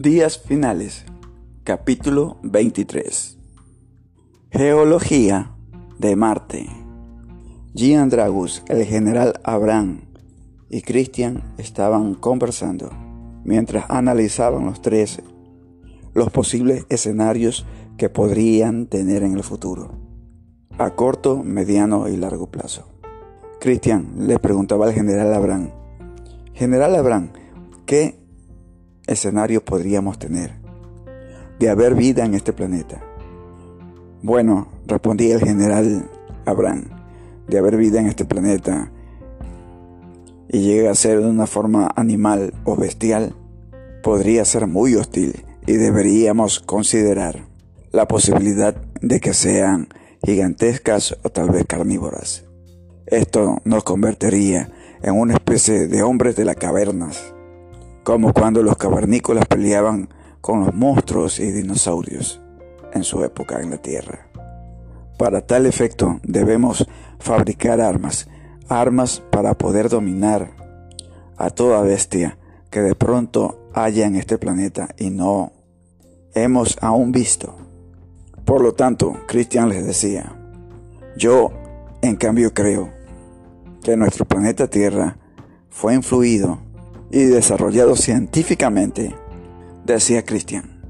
Días finales, capítulo 23. Geología de Marte. Gian Dragus, el general Abraham y Christian estaban conversando mientras analizaban los tres los posibles escenarios que podrían tener en el futuro, a corto, mediano y largo plazo. Christian le preguntaba al general Abraham, General Abraham, ¿qué escenario podríamos tener de haber vida en este planeta? Bueno, respondía el general Abraham, de haber vida en este planeta y llega a ser de una forma animal o bestial, podría ser muy hostil y deberíamos considerar la posibilidad de que sean gigantescas o tal vez carnívoras. Esto nos convertiría en una especie de hombres de las cavernas como cuando los cavernícolas peleaban con los monstruos y dinosaurios en su época en la Tierra. Para tal efecto debemos fabricar armas, armas para poder dominar a toda bestia que de pronto haya en este planeta y no hemos aún visto. Por lo tanto, Cristian les decía, yo en cambio creo que nuestro planeta Tierra fue influido y desarrollado científicamente, decía Christian,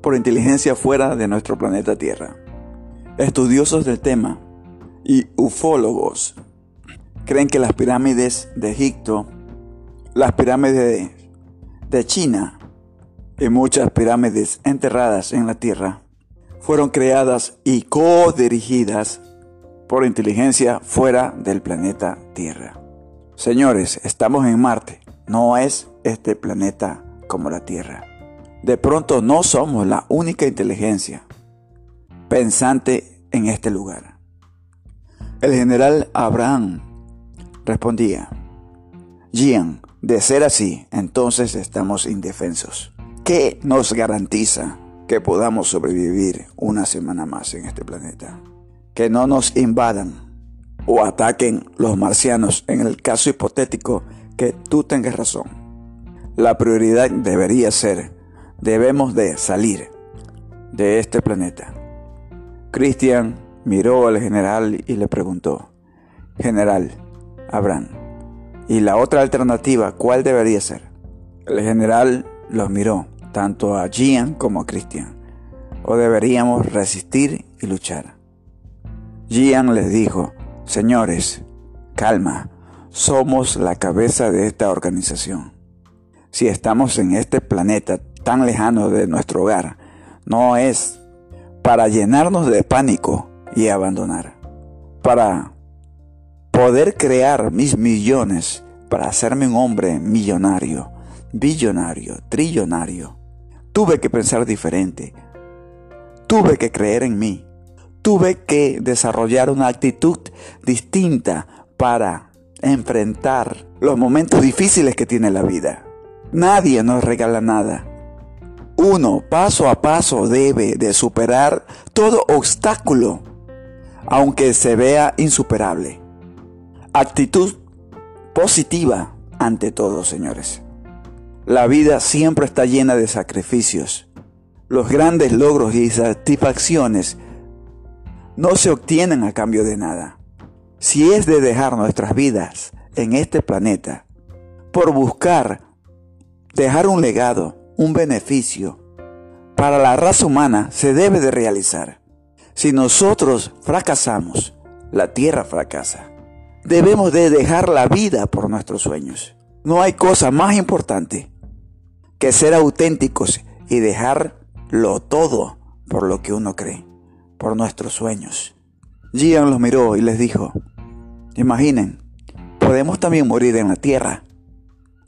por inteligencia fuera de nuestro planeta Tierra. Estudiosos del tema y ufólogos creen que las pirámides de Egipto, las pirámides de China y muchas pirámides enterradas en la Tierra fueron creadas y co-dirigidas por inteligencia fuera del planeta Tierra. Señores, estamos en Marte no es este planeta como la Tierra. De pronto no somos la única inteligencia pensante en este lugar. El general Abraham respondía, Gian, de ser así, entonces estamos indefensos. ¿Qué nos garantiza que podamos sobrevivir una semana más en este planeta? Que no nos invadan o ataquen los marcianos en el caso hipotético que tú tengas razón. La prioridad debería ser, debemos de salir de este planeta. Christian miró al general y le preguntó, General, Abraham, ¿y la otra alternativa cuál debería ser? El general los miró, tanto a Gian como a Christian. ¿O deberíamos resistir y luchar? Gian les dijo, Señores, calma, somos la cabeza de esta organización. Si estamos en este planeta tan lejano de nuestro hogar, no es para llenarnos de pánico y abandonar, para poder crear mis millones, para hacerme un hombre millonario, billonario, trillonario. Tuve que pensar diferente, tuve que creer en mí, tuve que desarrollar una actitud distinta para enfrentar los momentos difíciles que tiene la vida. Nadie nos regala nada. Uno, paso a paso, debe de superar todo obstáculo, aunque se vea insuperable. Actitud positiva ante todo, señores. La vida siempre está llena de sacrificios. Los grandes logros y satisfacciones no se obtienen a cambio de nada si es de dejar nuestras vidas en este planeta por buscar dejar un legado, un beneficio para la raza humana, se debe de realizar. Si nosotros fracasamos, la tierra fracasa. Debemos de dejar la vida por nuestros sueños. No hay cosa más importante que ser auténticos y dejarlo todo por lo que uno cree, por nuestros sueños. Gian los miró y les dijo, imaginen, podemos también morir en la tierra,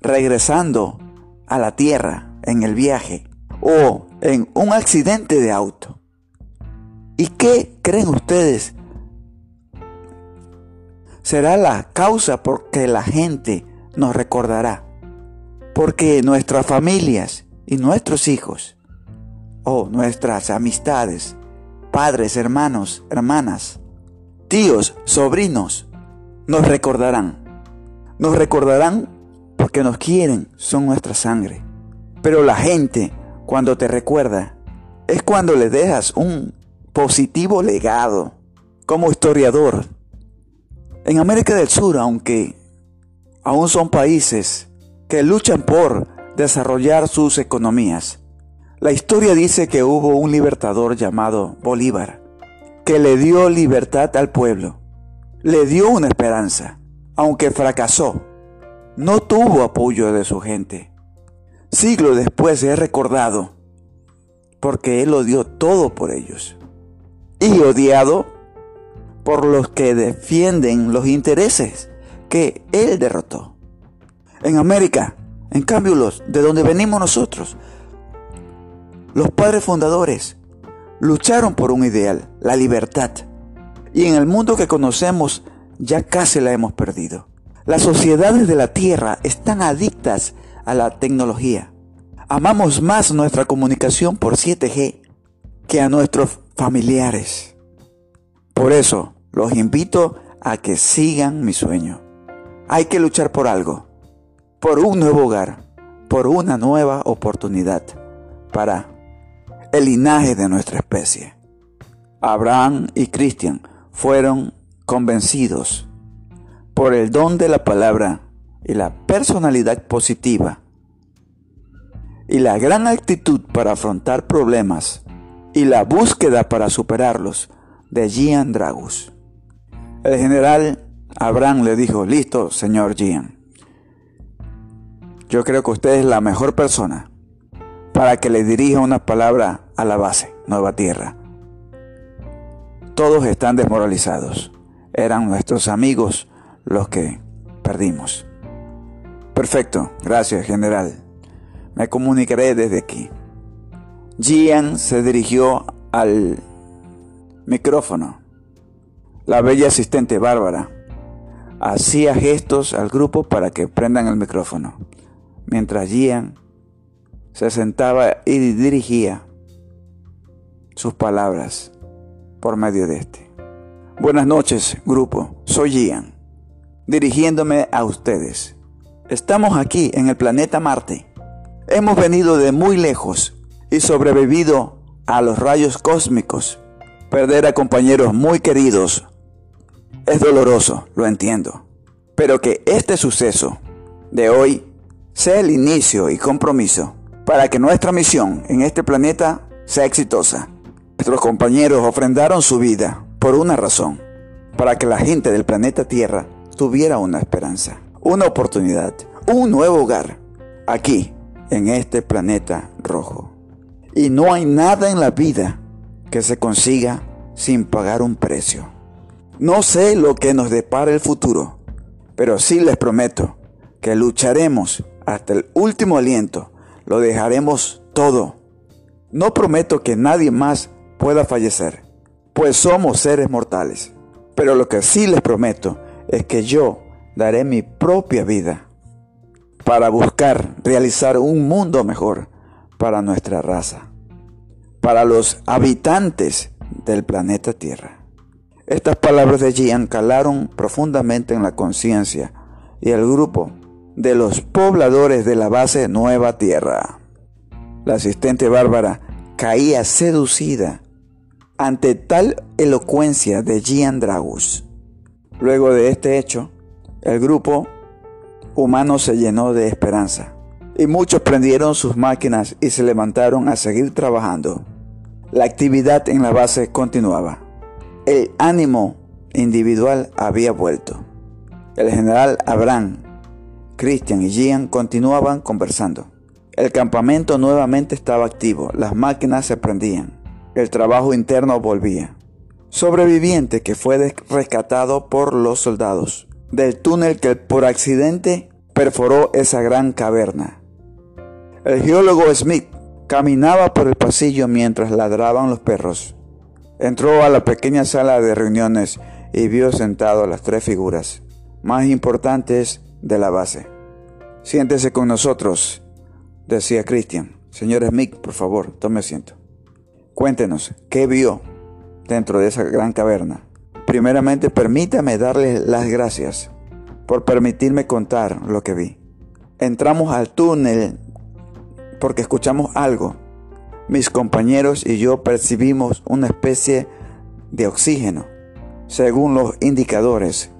regresando a la tierra en el viaje o en un accidente de auto. ¿Y qué creen ustedes? Será la causa por que la gente nos recordará. Porque nuestras familias y nuestros hijos, o nuestras amistades, padres, hermanos, hermanas, tíos, sobrinos, nos recordarán. Nos recordarán porque nos quieren, son nuestra sangre. Pero la gente cuando te recuerda, es cuando le dejas un positivo legado como historiador. En América del Sur, aunque aún son países que luchan por desarrollar sus economías, la historia dice que hubo un libertador llamado Bolívar, que le dio libertad al pueblo, le dio una esperanza, aunque fracasó, no tuvo apoyo de su gente. Siglo después es recordado porque Él lo dio todo por ellos. Y odiado por los que defienden los intereses que Él derrotó. En América, en cambio, los de donde venimos nosotros, los padres fundadores lucharon por un ideal, la libertad. Y en el mundo que conocemos ya casi la hemos perdido. Las sociedades de la Tierra están adictas a la tecnología. Amamos más nuestra comunicación por 7G que a nuestros familiares. Por eso los invito a que sigan mi sueño. Hay que luchar por algo, por un nuevo hogar, por una nueva oportunidad para el linaje de nuestra especie. Abraham y Cristian fueron convencidos por el don de la palabra y la personalidad positiva y la gran actitud para afrontar problemas y la búsqueda para superarlos de Gian Dragus. El general Abraham le dijo, listo, señor Gian. Yo creo que usted es la mejor persona para que le dirija una palabra a la base, Nueva Tierra. Todos están desmoralizados. Eran nuestros amigos los que perdimos. Perfecto, gracias, general. Me comunicaré desde aquí. Gian se dirigió al micrófono. La bella asistente Bárbara hacía gestos al grupo para que prendan el micrófono, mientras Gian se sentaba y dirigía sus palabras por medio de este. Buenas noches, grupo. Soy Gian, dirigiéndome a ustedes. Estamos aquí en el planeta Marte Hemos venido de muy lejos y sobrevivido a los rayos cósmicos. Perder a compañeros muy queridos es doloroso, lo entiendo. Pero que este suceso de hoy sea el inicio y compromiso para que nuestra misión en este planeta sea exitosa. Nuestros compañeros ofrendaron su vida por una razón, para que la gente del planeta Tierra tuviera una esperanza, una oportunidad, un nuevo hogar, aquí en este planeta rojo. Y no hay nada en la vida que se consiga sin pagar un precio. No sé lo que nos depara el futuro, pero sí les prometo que lucharemos hasta el último aliento. Lo dejaremos todo. No prometo que nadie más pueda fallecer, pues somos seres mortales. Pero lo que sí les prometo es que yo daré mi propia vida para buscar realizar un mundo mejor para nuestra raza, para los habitantes del planeta Tierra. Estas palabras de Gian calaron profundamente en la conciencia y el grupo de los pobladores de la base Nueva Tierra. La asistente Bárbara caía seducida ante tal elocuencia de Gian Dragus. Luego de este hecho, el grupo humano se llenó de esperanza, y muchos prendieron sus máquinas y se levantaron a seguir trabajando. La actividad en la base continuaba. El ánimo individual había vuelto. El general Abraham, Christian y Gian continuaban conversando. El campamento nuevamente estaba activo, las máquinas se prendían, el trabajo interno volvía. Sobreviviente que fue rescatado por los soldados del túnel que por accidente perforó esa gran caverna. El geólogo Smith caminaba por el pasillo mientras ladraban los perros. Entró a la pequeña sala de reuniones y vio sentado a las tres figuras más importantes de la base. Siéntese con nosotros, decía Christian. Señor Smith, por favor, tome asiento. Cuéntenos, ¿qué vio dentro de esa gran caverna? Primeramente, permítame darle las gracias por permitirme contar lo que vi. Entramos al túnel porque escuchamos algo mis compañeros y yo percibimos una especie de oxígeno, según los indicadores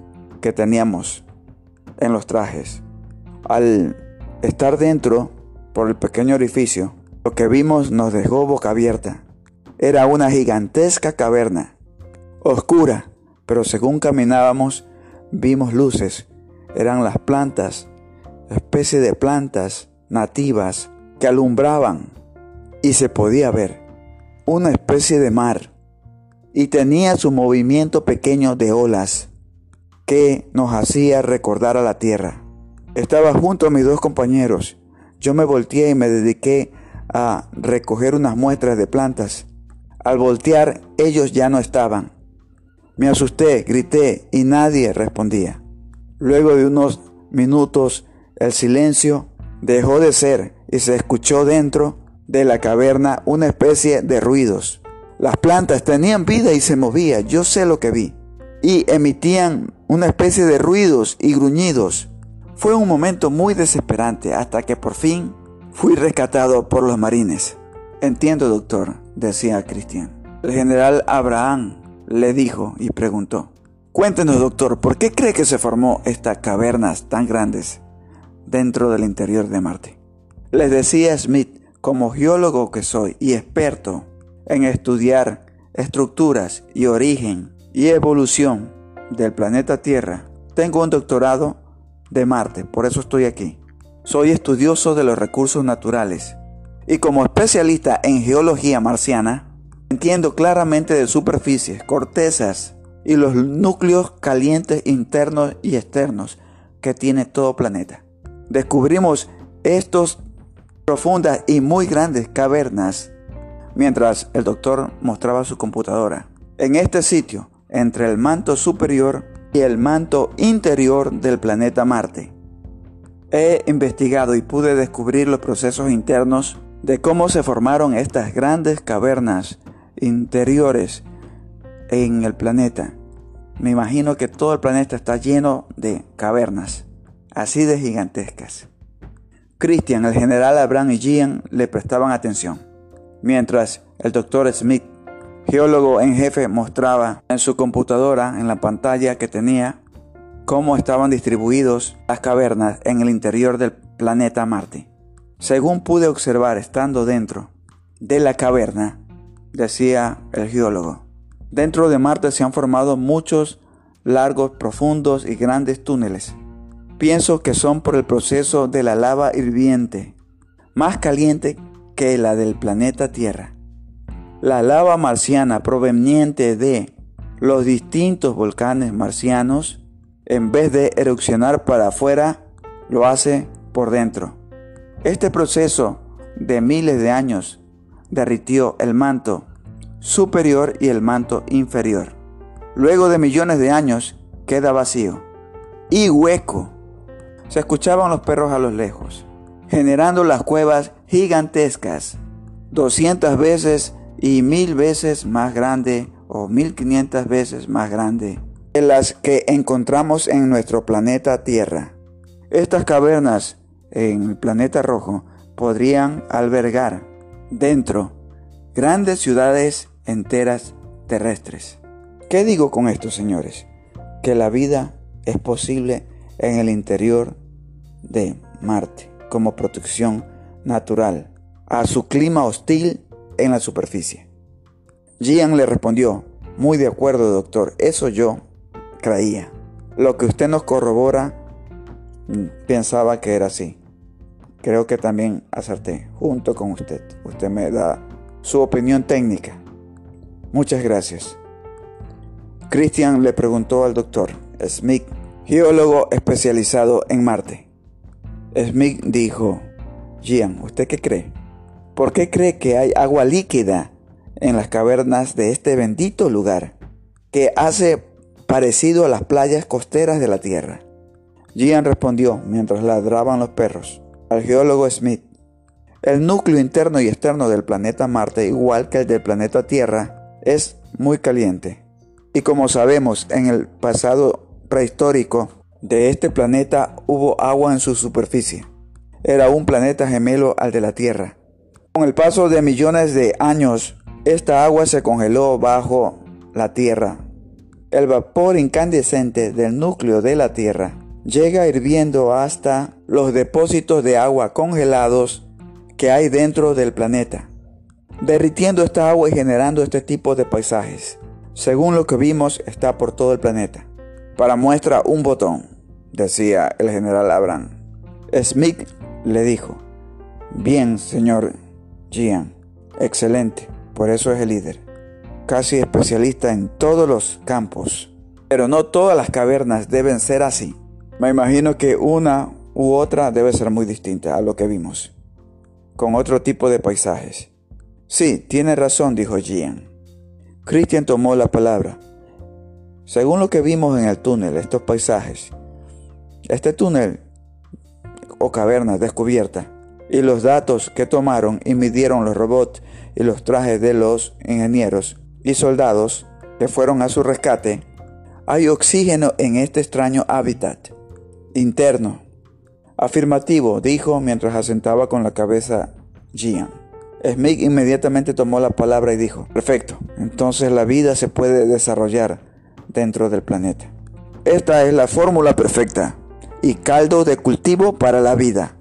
que teníamos en los trajes. Al estar dentro, por el pequeño orificio, lo que vimos nos dejó boca abierta. Era una gigantesca caverna, oscura, pero según caminábamos vimos luces. Eran las plantas, especie de plantas nativas que alumbraban y se podía ver una especie de mar y tenía su movimiento pequeño de olas que nos hacía recordar a la tierra. Estaba junto a mis dos compañeros. Yo me volteé y me dediqué a recoger unas muestras de plantas. Al voltear, ellos ya no estaban. Me asusté, grité y nadie respondía. Luego de unos minutos, el silencio dejó de ser y se escuchó dentro de la caverna una especie de ruidos. Las plantas tenían vida y se movían, yo sé lo que vi, y emitían una especie de ruidos y gruñidos. Fue un momento muy desesperante hasta que por fin fui rescatado por los marines. Entiendo, doctor, decía Cristian. El general Abraham le dijo y preguntó, Cuéntenos, doctor, ¿por qué cree que se formó estas cavernas tan grandes dentro del interior de Marte? Les decía Smith, como geólogo que soy y experto en estudiar estructuras y origen y evolución del planeta Tierra, tengo un doctorado de Marte, por eso estoy aquí. Soy estudioso de los recursos naturales y como especialista en geología marciana, entiendo claramente de superficies, cortezas y los núcleos calientes internos y externos que tiene todo planeta. Descubrimos estos profundas y muy grandes cavernas mientras el doctor mostraba su computadora. En este sitio, entre el manto superior y el manto interior del planeta Marte. He investigado y pude descubrir los procesos internos de cómo se formaron estas grandes cavernas interiores en el planeta. Me imagino que todo el planeta está lleno de cavernas, así de gigantescas. Christian, el general Abraham y Gian le prestaban atención, mientras el doctor Smith geólogo en jefe mostraba en su computadora, en la pantalla que tenía, cómo estaban distribuidos las cavernas en el interior del planeta Marte. Según pude observar estando dentro de la caverna, decía el geólogo, dentro de Marte se han formado muchos largos, profundos y grandes túneles. Pienso que son por el proceso de la lava hirviente, más caliente que la del planeta Tierra. La lava marciana proveniente de los distintos volcanes marcianos, en vez de erupcionar para afuera, lo hace por dentro. Este proceso de miles de años derritió el manto superior y el manto inferior. Luego de millones de años queda vacío y hueco. Se escuchaban los perros a lo lejos, generando las cuevas gigantescas, 200 veces y mil veces más grande o mil quinientas veces más grande que las que encontramos en nuestro planeta Tierra. Estas cavernas en el planeta rojo podrían albergar dentro grandes ciudades enteras terrestres. ¿Qué digo con esto, señores? Que la vida es posible en el interior de Marte como protección natural a su clima hostil en la superficie. Gian le respondió, muy de acuerdo doctor, eso yo creía. Lo que usted nos corrobora, mm, pensaba que era así. Creo que también acerté, junto con usted. Usted me da su opinión técnica. Muchas gracias. Christian le preguntó al doctor Smith, geólogo especializado en Marte. Smith dijo, Gian, ¿usted qué cree? ¿Por qué cree que hay agua líquida en las cavernas de este bendito lugar que hace parecido a las playas costeras de la Tierra? Gian respondió mientras ladraban los perros al geólogo Smith. El núcleo interno y externo del planeta Marte, igual que el del planeta Tierra, es muy caliente. Y como sabemos, en el pasado prehistórico de este planeta hubo agua en su superficie. Era un planeta gemelo al de la Tierra Con el paso de millones de años, esta agua se congeló bajo la tierra. El vapor incandescente del núcleo de la tierra llega hirviendo hasta los depósitos de agua congelados que hay dentro del planeta, derritiendo esta agua y generando este tipo de paisajes. Según lo que vimos, está por todo el planeta. Para muestra un botón, decía el general Abraham. Smith le dijo, bien, señor Gian, excelente, por eso es el líder. Casi especialista en todos los campos. Pero no todas las cavernas deben ser así. Me imagino que una u otra debe ser muy distinta a lo que vimos, con otro tipo de paisajes. Sí, tiene razón, dijo Gian. Christian tomó la palabra. Según lo que vimos en el túnel, estos paisajes, este túnel o caverna descubierta y los datos que tomaron y midieron los robots y los trajes de los ingenieros y soldados que fueron a su rescate, hay oxígeno en este extraño hábitat interno. Afirmativo, dijo mientras asentaba con la cabeza Gian. Smith inmediatamente tomó la palabra y dijo, perfecto, entonces la vida se puede desarrollar dentro del planeta. Esta es la fórmula perfecta y caldo de cultivo para la vida.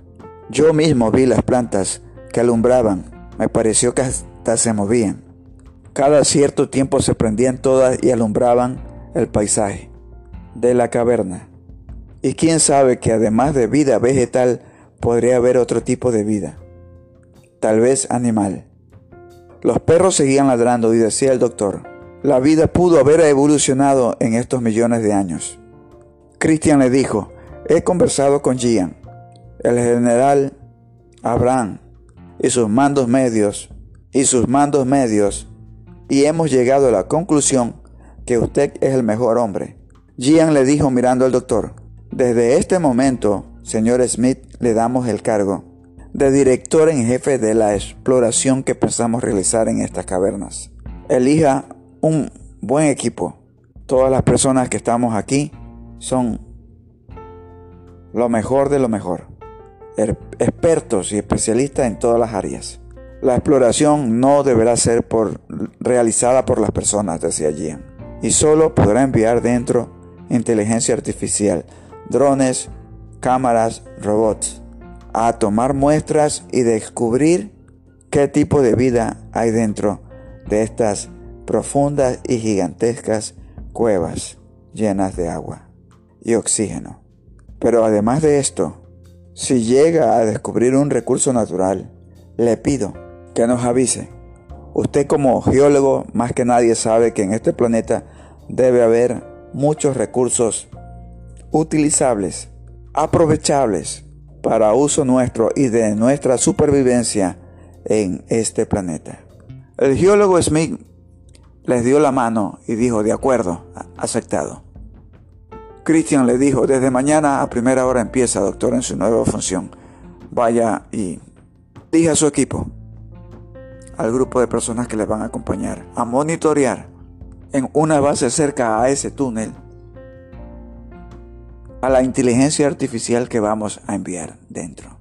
Yo mismo vi las plantas que alumbraban, me pareció que hasta se movían. Cada cierto tiempo se prendían todas y alumbraban el paisaje de la caverna. Y quién sabe que además de vida vegetal podría haber otro tipo de vida, tal vez animal. Los perros seguían ladrando y decía el doctor, la vida pudo haber evolucionado en estos millones de años. Christian le dijo, he conversado con Gian, el general Abraham y sus mandos medios, y sus mandos medios, y hemos llegado a la conclusión que usted es el mejor hombre. Gian le dijo mirando al doctor, desde este momento, señor Smith, le damos el cargo de director en jefe de la exploración que pensamos realizar en estas cavernas. Elija un buen equipo. Todas las personas que estamos aquí son lo mejor de lo mejor. Er, expertos y especialistas en todas las áreas. La exploración no deberá ser realizada por las personas, decía Gian, y solo podrá enviar dentro inteligencia artificial drones, cámaras, robots, a tomar muestras y descubrir qué tipo de vida hay dentro de estas profundas y gigantescas cuevas llenas de agua y oxígeno. Pero además de esto, si llega a descubrir un recurso natural, le pido que nos avise. Usted como geólogo más que nadie sabe que en este planeta debe haber muchos recursos utilizables, aprovechables para uso nuestro y de nuestra supervivencia en este planeta. El geólogo Smith les dio la mano y dijo, de acuerdo, aceptado. Christian le dijo, desde mañana a primera hora empieza, doctor, en su nueva función. Vaya y dije a su equipo, al grupo de personas que le van a acompañar, a monitorear en una base cerca a ese túnel a la inteligencia artificial que vamos a enviar dentro.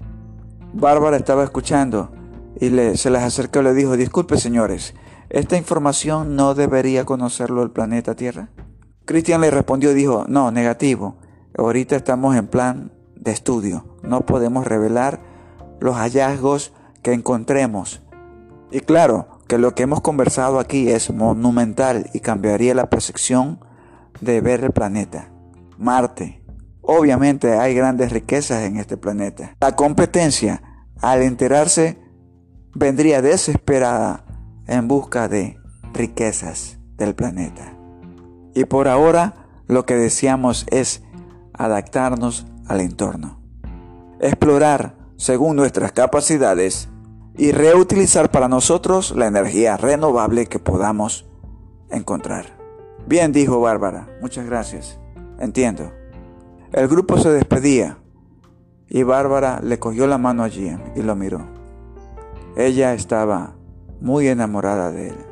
Bárbara estaba escuchando y se les acercó y le dijo, disculpe señores, ¿esta información no debería conocerlo el planeta Tierra? Cristian le respondió y dijo, no, negativo, ahorita estamos en plan de estudio, no podemos revelar los hallazgos que encontremos. Y claro, que lo que hemos conversado aquí es monumental y cambiaría la percepción de ver el planeta. Marte, Obviamente hay grandes riquezas en este planeta. La competencia, al enterarse, vendría desesperada en busca de riquezas del planeta. Y por ahora lo que deseamos es adaptarnos al entorno, explorar según nuestras capacidades y reutilizar para nosotros la energía renovable que podamos encontrar. Bien, dijo Bárbara, muchas gracias. Entiendo. El grupo se despedía y Bárbara le cogió la mano a y lo miró. Ella estaba muy enamorada de él.